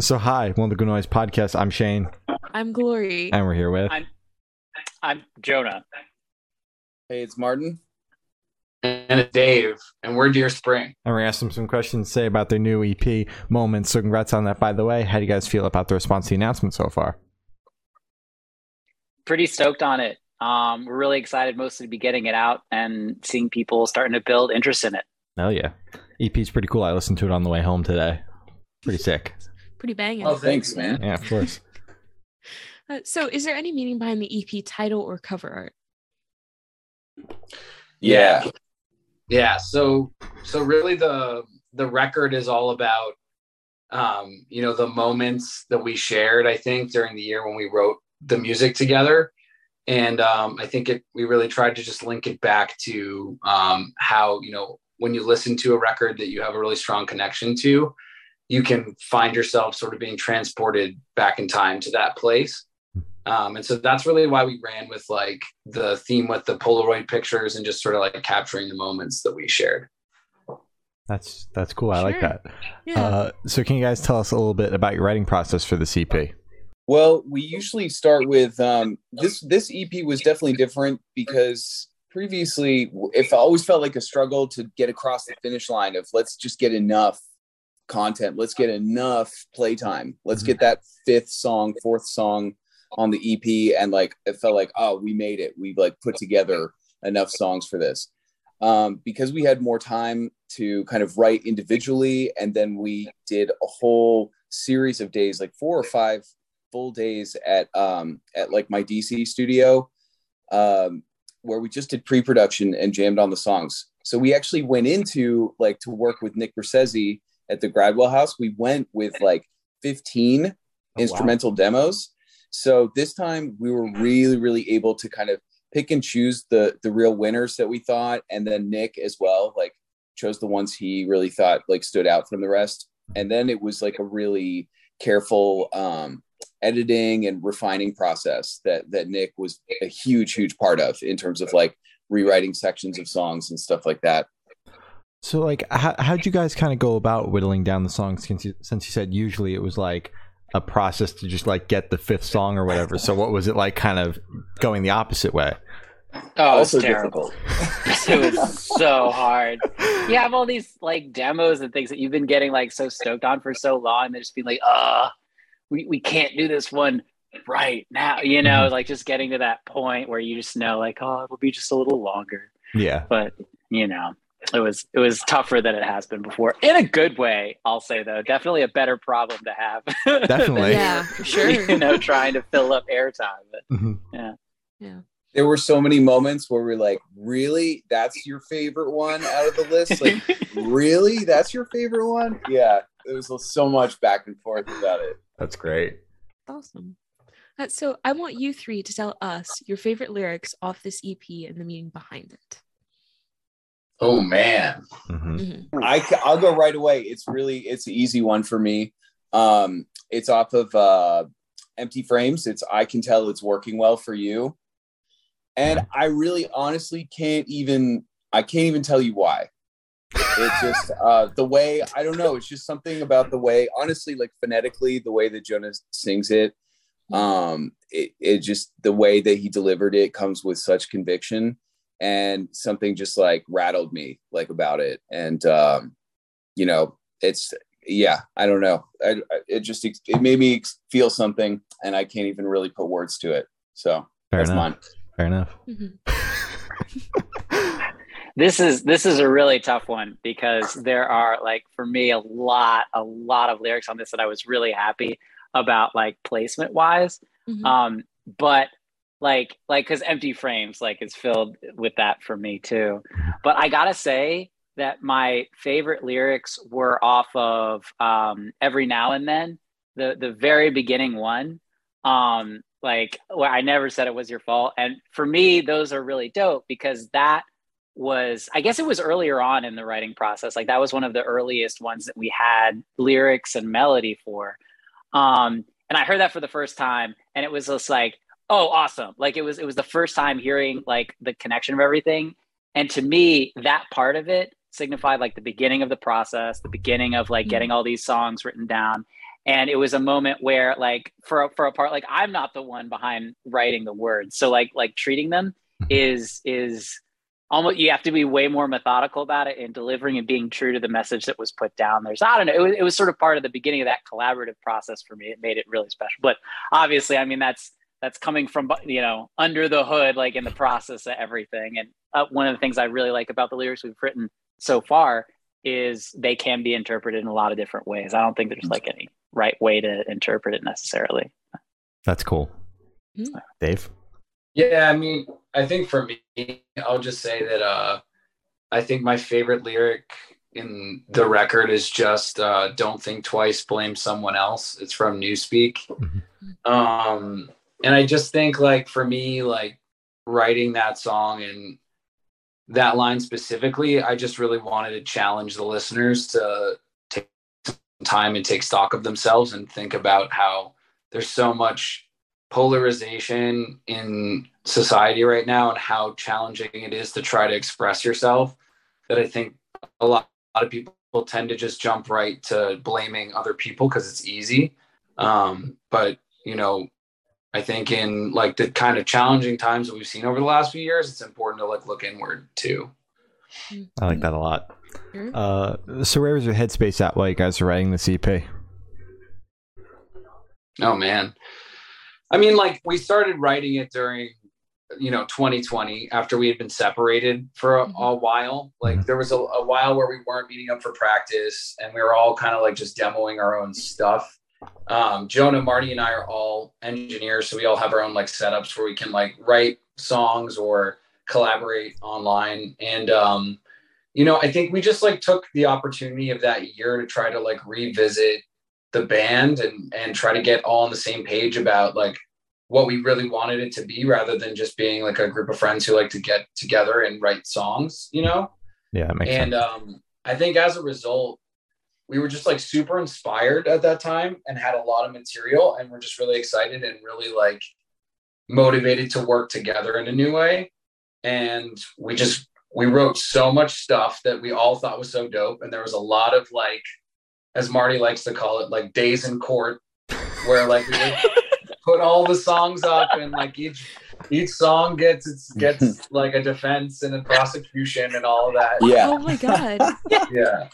So hi, one of the Good Noise podcast. I'm Shane, I'm Glory. and we're here with. I'm I'm Jonah. Hey, it's Martin. and it's Dave, and we're Deer Spring. And we're asking them some questions to say about their new EP, Moments. So congrats on that, by the way. How do you guys feel about the response to the announcement so far? Pretty stoked on it. Um, we're really excited mostly to be getting it out and seeing people starting to build interest in it. Hell yeah. EP's pretty cool. I listened to it on the way home today. Pretty sick. Pretty banging. Oh, thanks, man. Yeah, of course. Uh, so, is there any meaning behind the EP title or cover art? Yeah. Yeah, so so really the the record is all about um, you know, the moments that we shared, I think, during the year when we wrote the music together. And um, I think it we really tried to just link it back to um, how, you know, when you listen to a record that you have a really strong connection to, you can find yourself sort of being transported back in time to that place. Um, and so that's really why we ran with like the theme with the Polaroid pictures and just sort of like capturing the moments that we shared. That's that's cool. I like that. Yeah. Uh, so can you guys tell us a little bit about your writing process for the EP? Well, we usually start with um, this. This EP was definitely different because previously, it always felt like a struggle to get across the finish line of let's just get enough content, let's get enough playtime, let's get that fifth song, fourth song on the EP, and like it felt like oh, we made it. We like put together enough songs for this. um, because we had more time to kind of write individually and then we did a whole series of days like four or five full days at um, at like my dc studio um, where we just did pre-production and jammed on the songs so we actually went into like to work with nick Bersesi at the gradwell house we went with like 15 wow. instrumental demos. So this time we were really really able to kind of pick and choose the the real winners that we thought and then nick as well like chose the ones he really thought like stood out from the rest. And then it was like a really careful um editing and refining process that that nick was a huge huge part of in terms of like rewriting sections of songs and stuff like that So like, how how'd you guys kind of go about whittling down the songs? Since you, since you said usually it was like a process to just like get the fifth song or whatever. So what was it like, kind of going the opposite way? Oh, it's also terrible. it was so hard. You have all these like demos and things that you've been getting like so stoked on for so long, and just being like, uh, we, we can't do this one right now. You know, like just getting to that point where you just know like, oh, it'll be just a little longer. Yeah. But you know, it was it was tougher than it has been before. In a good way, I'll say though. Definitely a better problem to have. Definitely. yeah, for sure. you know, trying to fill up airtime. But Mhm. yeah. there were so many moments where we're like really that's your favorite one out of the list like really that's your favorite one yeah there was so much back and forth about it That's great. Awesome. Uh, so, I want you three to tell us your favorite lyrics off this EP and the meaning behind it. Oh man. hmm Mhm. I I'll go right away. It's really it's an easy one for me. Um it's off of uh empty frames. It's i can tell it's working well for you. And i really honestly can't even i can't even tell you why. It's just uh the way i don't know. It's just something about the way honestly like phonetically the way that jonas sings it um it, it just the way that he delivered it comes with such conviction and something just like rattled me like about it and um you know it's yeah i don't know I, I- it just it made me feel something and i can't even really put words to it so Fair that's enough. mine Fair enough. Mhm. this is this is a really tough one because there are like for me a lot a lot of lyrics on this that I was really happy about like placement wise Mhm. um but like like because empty frames like is filled with that for me too. But i gotta say that my favorite lyrics were off of um every now and then the the very beginning one. Um like well, i never said it was your fault. And for me those are really dope because that was i guess it was earlier on in the writing process. Like that was one of the earliest ones that we had lyrics and melody for. Um and i heard that for the first time and it was just like oh awesome. Like it was it was the first time hearing like the connection of everything. And to me that part of it signified like the beginning of the process the beginning of like Mhm. getting all these songs written down. And it was a moment where like for for a part like I'm not the one behind writing the words, so like like treating them Mhm. is is almost you have to be way more methodical about it and delivering and being true to the message that was put down there's i don't know. It was, it was sort of part of the beginning of that collaborative process for me. It made it really special. But obviously i mean that's that's coming from you know under the hood like in the process of everything and uh, one of the things i really like about the lyrics we've written so far is they can be interpreted in a lot of different ways i don't think there's like any right way to interpret it necessarily That's cool. Mm. Dave? Yeah, I mean, I think for me, I'll just say that uh I think my favorite lyric in the record is just uh don't think twice, blame someone else. It's from Newspeak. Mhm. Um and I just think like for me like writing that song and that line specifically, I just really wanted to challenge the listeners to take some time and take stock of themselves and think about how there's so much polarization in society right now and how challenging it is to try to express yourself that I think a lot, a lot of people tend to just jump right to blaming other people because it's easy. Um, but you know, I think in like the kind of challenging times that we've seen over the last few years, it's important to like look inward too. I like that a lot. Uh, so where was your headspace at while you guys were writing this E EP? Oh man. I mean, like we started writing it during, you know, 2020 after we had been separated for a, a while. Like Mhm. there was a, a while where we weren't meeting up for practice and we were all kind of like just demoing our own stuff. Um, Jonah, Marty, and I are all engineers, so we all have our own like setups where we can like write songs or collaborate online. And um, you know, I think we just like took the opportunity of that year to try to like revisit the band and and try to get all on the same page about like what we really wanted it to be rather than just being like a group of friends who like to get together and write songs you know Yeah, that makes and sense. um i think as a result we were just like super inspired at that time and had a lot of material and we're just really excited and really like motivated to work together in a new way and we just we wrote so much stuff that we all thought was so dope and there was a lot of like as marty likes to call it like days in court where like we put all the songs up and like each each song gets its gets like a defense and a prosecution and all of that Yeah. Oh my god. yeah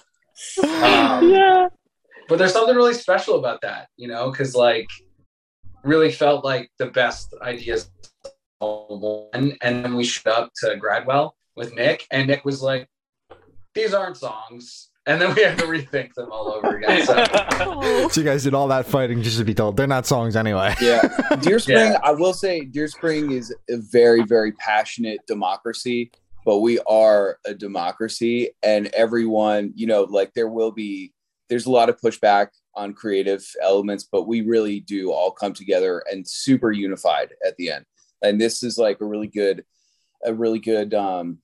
um, yeah but there's something really special about that you know because like really felt like the best ideas all and then we showed up to gradwell with nick and nick was like these aren't songs and then we had to rethink them all over again so. So you guys did all that fighting just to be told they're not songs anyway. Yeah. Deer Spring, Yeah. I will say, Deer Spring is a very, very passionate democracy, but we are a democracy, and everyone, you know, like there will be, there's a lot of pushback on creative elements, but we really do all come together and super unified at the end. And this is like a really good, a really good, um,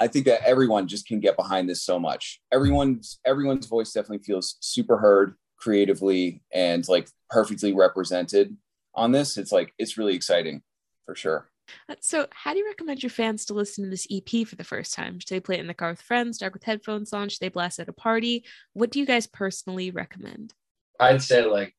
I think that everyone just can get behind this so much. Everyone's everyone's voice definitely feels super heard creatively and like perfectly represented on this. It's like it's really exciting for sure. Uh, So, how do you recommend your fans to listen to this EP for the first time? Should they play it in the car with friends, dark with headphones on? Should they blast at a party? What do you guys personally recommend? i'd say like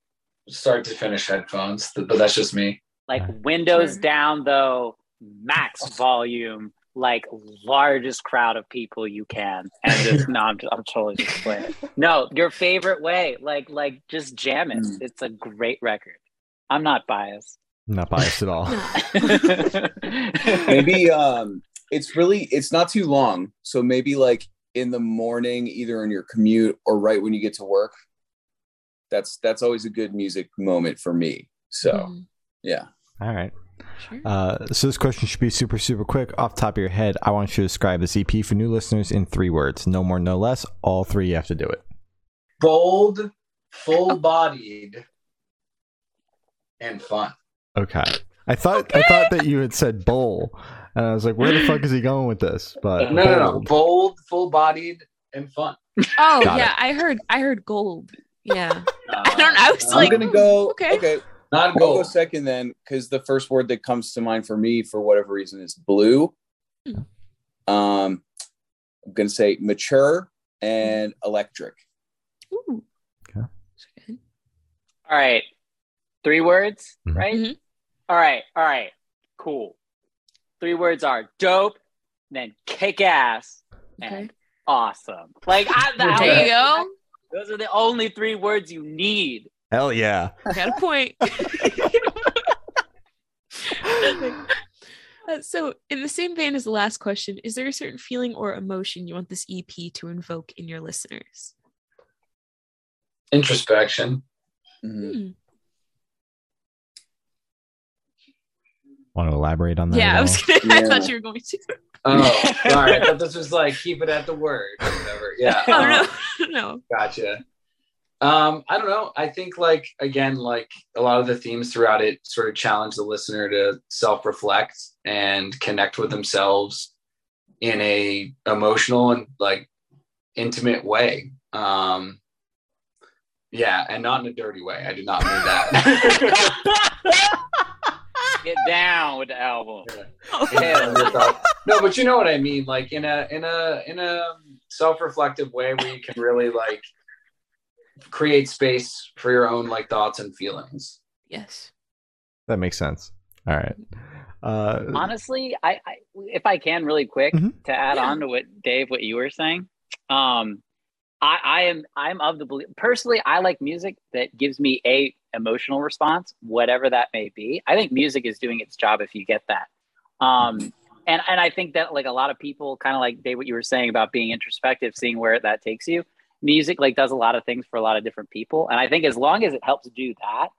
start to finish headphones but that's just me like windows Sure. down though max volume like largest crowd of people you can and just no i'm, I'm totally just playing it. no your favorite way like like just jam it Mm. it's a great record i'm not biased I'm not biased at all. Maybe um it's really it's not too long. So maybe like in the morning, either in your commute or right when you get to work. That's that's always a good music moment for me. So Mm, yeah. All right. sure. Uh, so this question should be super, super quick. Off the top of your head, I want you to describe this EP for new listeners in three words. No more, no less. All three, you have to do it. bold full-bodied and fun Okay. I thought I thought that you had said bowl, and I was like, where the fuck is he going with this? But no no no bold. bold full-bodied and fun oh Got yeah, I heard. I heard gold. Yeah. Uh, I don't know, I was I'm like- gonna go okay. okay. not I'll go gold second then, because the first word that comes to mind for me, for whatever reason, is blue. Hmm. Um, I'm gonna say mature and electric. Ooh. Okay. All right. Three words, Mhm. right? Mhm. All right. All right. Cool. Three words are dope, then kick ass, Okay. and awesome. Like I, Well, that- there you go. Those are the only three words you need. Hell yeah. Got a point. Uh, so, in the same vein as the last question, is there a certain feeling or emotion you want this EP to invoke in your listeners? Introspection. Mhm. Want to elaborate on that? Yeah, I was. Gonna, I thought you were going to. Oh, sorry. I thought this was like keep it at the word or whatever. Yeah. Oh um, no, no. Gotcha. Um, I don't know. I think like again, like a lot of the themes throughout it sort of challenge the listener to self-reflect and connect with themselves in a emotional and like intimate way. Um yeah, and not in a dirty way. I did not mean that. Get down with the album. Yeah, no, but you know what I mean. Like in a in a in a self-reflective way where you can really like create space for your own like thoughts and feelings. Yes. That makes sense. All right. Uh, Honestly, I, I if I can really quick Mhm. to add Yeah. on to what Dave, what you were saying, um, I, I am I'm of the belief personally. I like music that gives me a emotional response, whatever that may be. I think music is doing its job if you get that. Um, and and I think that like a lot of people, kind of like Dave, what you were saying about being introspective, seeing where that takes you. Music like does a lot of things for a lot of different people, and I think as long as it helps do that,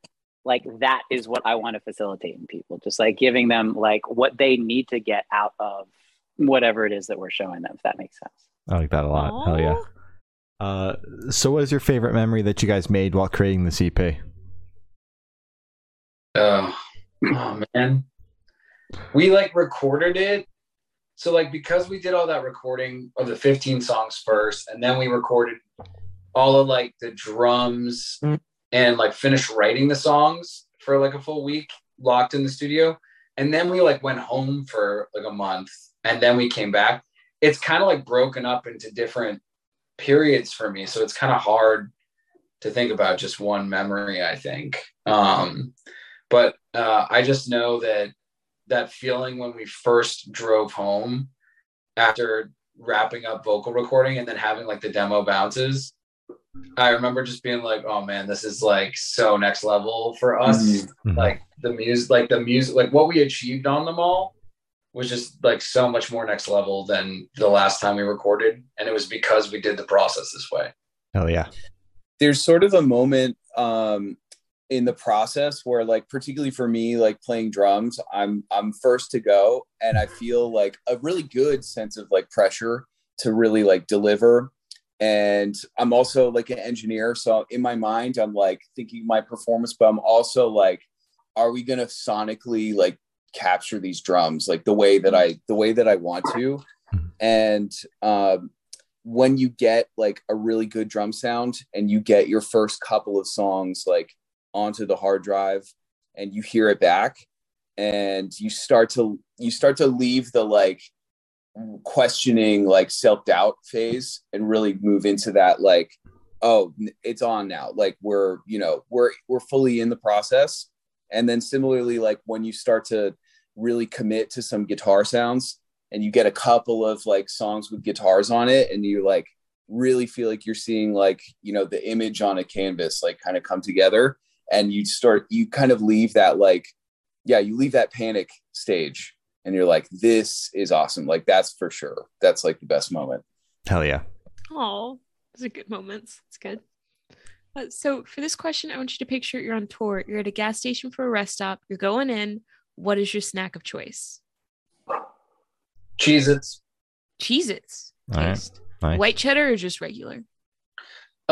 like that is what I want to facilitate in people. Just like giving them like what they need to get out of whatever it is that we're showing them. If that makes sense. I like that a lot. Hell yeah. Uh, so, what is your favorite memory that you guys made while creating this E EP? Oh, oh man. We like recorded it. So like because we did all that recording of the 15 songs first, and then we recorded all of like the drums and like finished writing the songs for like a full week locked in the studio. And then we like went home for like a month and then we came back. It's kind of like broken up into different periods for me. So it's kind of hard to think about just one memory, I think. Um, but uh, I just know that that feeling when we first drove home after wrapping up vocal recording and then having like the demo bounces. I remember just being like, "Oh man, this is like so next level for us." Mhm. Mhm. Like the music, like the music, like what we achieved on them all was just like so much more next level than the last time we recorded, and it was because we did the process this way. Oh yeah. there's sort of a moment um in the process where like particularly for me like playing drums i'm i'm first to go and i feel like a really good sense of like pressure to really like deliver. And i'm also like an engineer so in my mind i'm like thinking my performance but i'm also like are we going to sonically like capture these drums like the way that i the way that i want to? And um when you get like a really good drum sound and you get your first couple of songs like onto the hard drive and you hear it back and you start to you start to leave the like questioning like self-doubt phase and really move into that like oh it's on now. Like we're you know we're we're fully in the process. And then similarly like when you start to really commit to some guitar sounds and you get a couple of like songs with guitars on it and you like really feel like you're seeing like you know the image on a canvas like kind of come together and you start you kind of leave that like yeah you leave that panic stage and you're like this is awesome like that's for sure that's like the best moment Hell yeah. Oh, those are good moments. It's good. Uh, so for this question, I want you to picture you're on tour. You're at a gas station for a rest stop. You're going in. What is your snack of choice? Cheez Its. Cheez-Its. All right. Taste. Nice. White cheddar or just regular?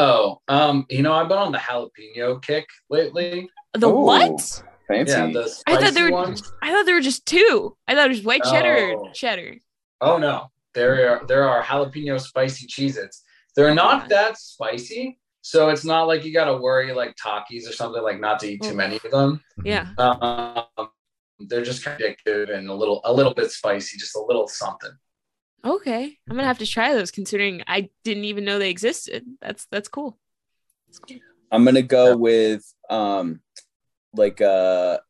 Oh, um, you know, I've been on the jalapeno kick lately. The Ooh. what? fancy Yeah, the I thought spicy they were. ones. I thought there were just two. I thought it was white cheddar Oh. cheddar. Oh no, there are there are jalapeno spicy Cheez-Its. They're not that spicy, so it's not like you got to worry like Takis or something like not to eat too Mm. many of them. Yeah. Um, they're just kind of addictive and a little a little bit spicy, just a little something. Okay. I'm gonna have to try those considering I didn't even know they existed. That's that's cool. That's cool. I'm gonna go with um like a,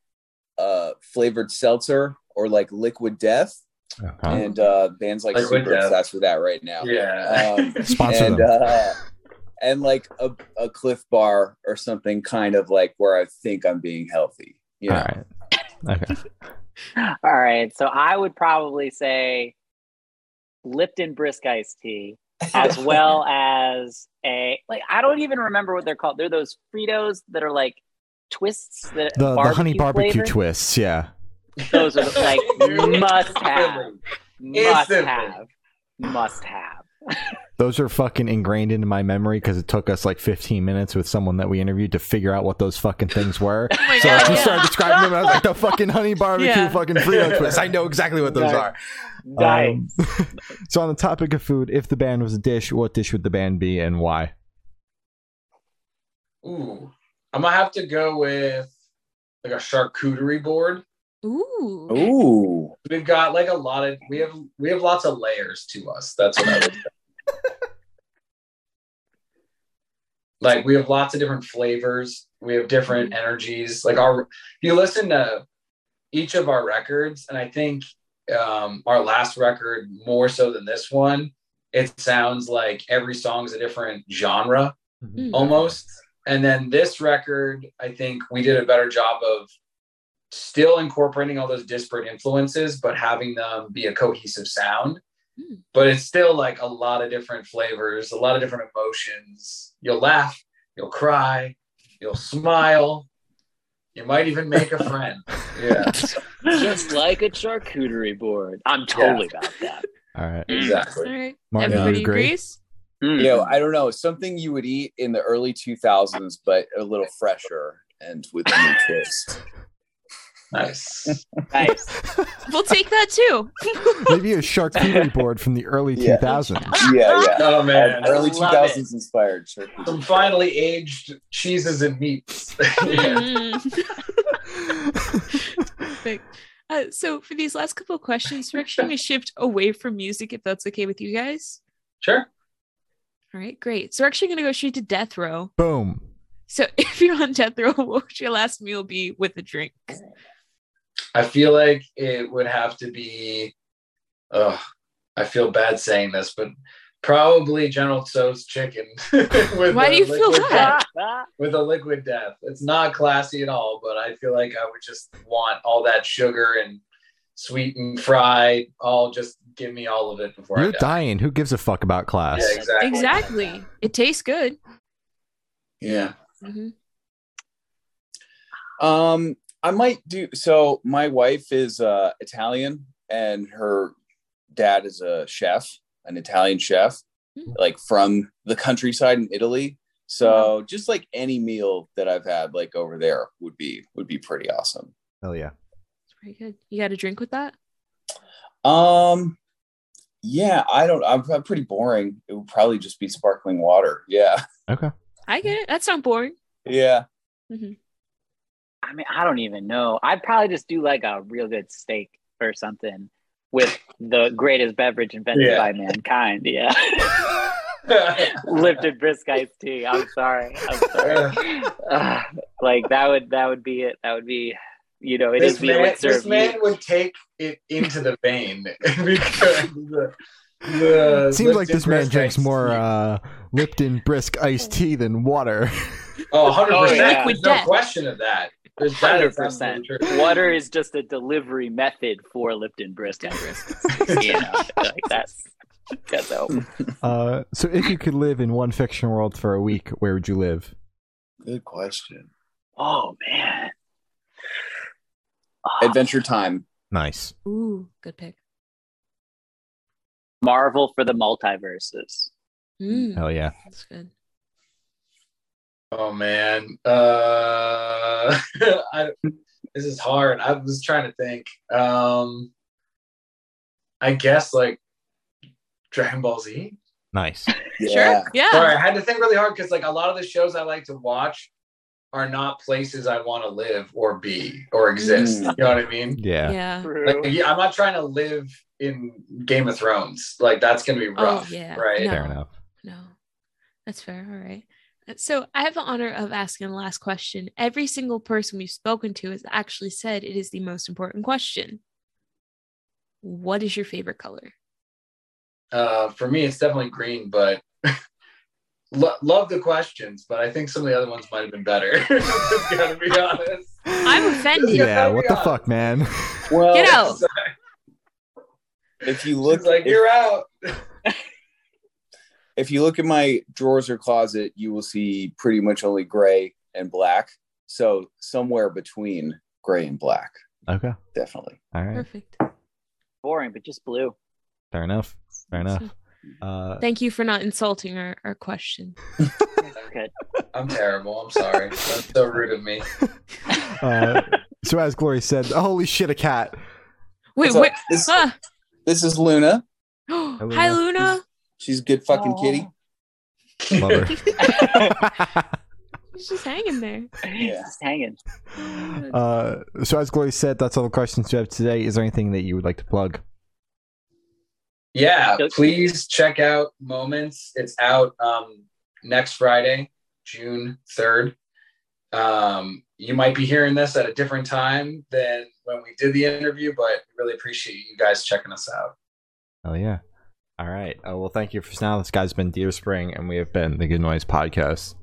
a flavored seltzer or like liquid death Okay. and uh bands like Liquid super Death. obsessed with that right now. Yeah. Um, Sponsor and them. uh and like a, a Clif Bar or something kind of like where I think I'm being healthy. You know? All right. Okay. All right. So I would probably say Lipton brisk iced tea, as well as a like I don't even remember what they're called. They're those Fritos that are like twists that The the honey barbecue flavor. twists. Yeah. Those are like must have, must Instantly. have, must have. Those are fucking ingrained into my memory because it took us like 15 minutes with someone that we interviewed to figure out what those fucking things were. Oh So God, as you yeah. started describing them, I was like, the fucking honey barbecue, Yeah. fucking Frito twist. I know exactly what those Nice. are. Nice. Um, so on the topic of food, if the band was a dish, what dish would the band be and why? Ooh, I'm gonna have to go with like a charcuterie board. Ooh. Ooh. We've got like a lot of we have we have lots of layers to us. That's what I would say. Like we have lots of different flavors. We have different energies. Like our if you listen to each of our records, and I think um our last record more so than this one, it sounds like every song's a different genre Mm. almost. And then this record, I think we did a better job of still incorporating all those disparate influences, but having them be a cohesive sound. Mm. But it's still like a lot of different flavors, a lot of different emotions. You'll laugh, you'll cry, you'll smile, you might even make a friend. Yeah, Just like a charcuterie board. I'm totally about that. All right. Exactly. right. Martin, Everybody you agree? agrees? Mm. You know, I don't know, something you would eat in the early 2000s, but a little fresher and with a new twist. Nice. Nice. We'll take that too. Maybe a charcuterie board from the early Yeah. 2000s. Yeah, yeah. Oh man, early love 2000s it. inspired charcuterie. some finely aged cheeses and meats. Mm. Perfect. Uh, so for these last couple of questions, we're actually going to shift away from music if that's okay with you guys. Sure. All right, great. So we're actually going to go straight to death row. Boom. So if you're on death row, what would your last meal be with a drink? I feel like it would have to be. Ugh, I feel bad saying this, but probably General Tso's chicken. with Why a do you feel liquid that? death- With a liquid death, it's not classy at all. But I feel like I would just want all that sugar and sweet and fried. All just give me all of it before You're I die. dying. Who gives a fuck about class? Yeah, exactly. Exactly. It tastes good. Yeah. hmm Um, I might do so. My wife is uh, Italian, and her dad is a chef, an Italian chef, Hmm. like from the countryside in Italy. So just like any meal that I've had, like over there, would be would be pretty awesome. Hell yeah. It's pretty good. You got a drink with that? Um, yeah, I don't. I'm, I'm pretty boring. It would probably just be sparkling water. Yeah, Okay. I get it. That's not boring. yeah. I mean, I don't even know. I'd probably just do like a real good steak or something with the greatest beverage invented Yeah. by mankind. Yeah. Lipton brisk iced tea. I'm sorry. I'm sorry. Ugh, like that would that would be it. That would be you know, it is this the man, elixir this of man youth. would take it into the vein because the, the It seems like this man drinks more tea- uh, Lipton brisk iced tea than water. oh, 100 Oh, percent. yeah. There's no death. question of that. There's that Hundred percent. Water is just a delivery method for Lipton brisk. you know, like that's that's dope. Uh, so if you could live in one fiction world for a week, where would you live? Good question. Oh man. Oh, Adventure Time. Nice. Ooh, good pick. Marvel for the multiverses. Mm, Hell yeah. that's good. Oh man, uh, I, this is hard. I was trying to think. Um, I guess like Dragon Ball Z. Nice. Yeah. Sure. Yeah. Sorry, I had to think really hard because like a lot of the shows I like to watch are not places I want to live or be or exist. Mm. You know what I mean? Yeah. Yeah. Like, I'm not trying to live in Game of Thrones. Like that's gonna be Oh, rough, yeah. right? No. Fair enough. No, that's fair. All right. So I have the honor of asking the last question. Every single person we've spoken to has actually said it is the most important question. What is your favorite color? Uh, for me, it's definitely green, but lo- love the questions. But I think some of the other ones might have been better. Just gotta be honest. I'm offended. Yeah, what the fuck, man? Well, Get out. if you Look look like if, you're out. if you look at my drawers or closet, you will see pretty much only gray and black. So somewhere between gray and black, Okay, definitely. all right, Perfect. Boring, but just blue. fair enough. Fair enough. So, Uh, thank you for not insulting our, our question. Good. I'm terrible. I'm sorry. That's so rude of me. uh, so as Glory said, holy shit, a cat. Wait, So wait. this, Ah. this is Luna. Hi, Luna. She's a good fucking kitty. Love her. She's just hanging there. Yeah. Just hanging. uh, so as Glory said, that's all the questions we have today. Is there anything that you would like to plug? Yeah, please check out Moments. It's out um, next Friday, June 3rd. Um, you might be hearing this at a different time than when we did the interview, but really appreciate you guys checking us out. Oh yeah. All right. Uh, well, thank you for now. This guy's been Deer Spring, and we have been the Good Noise Podcast.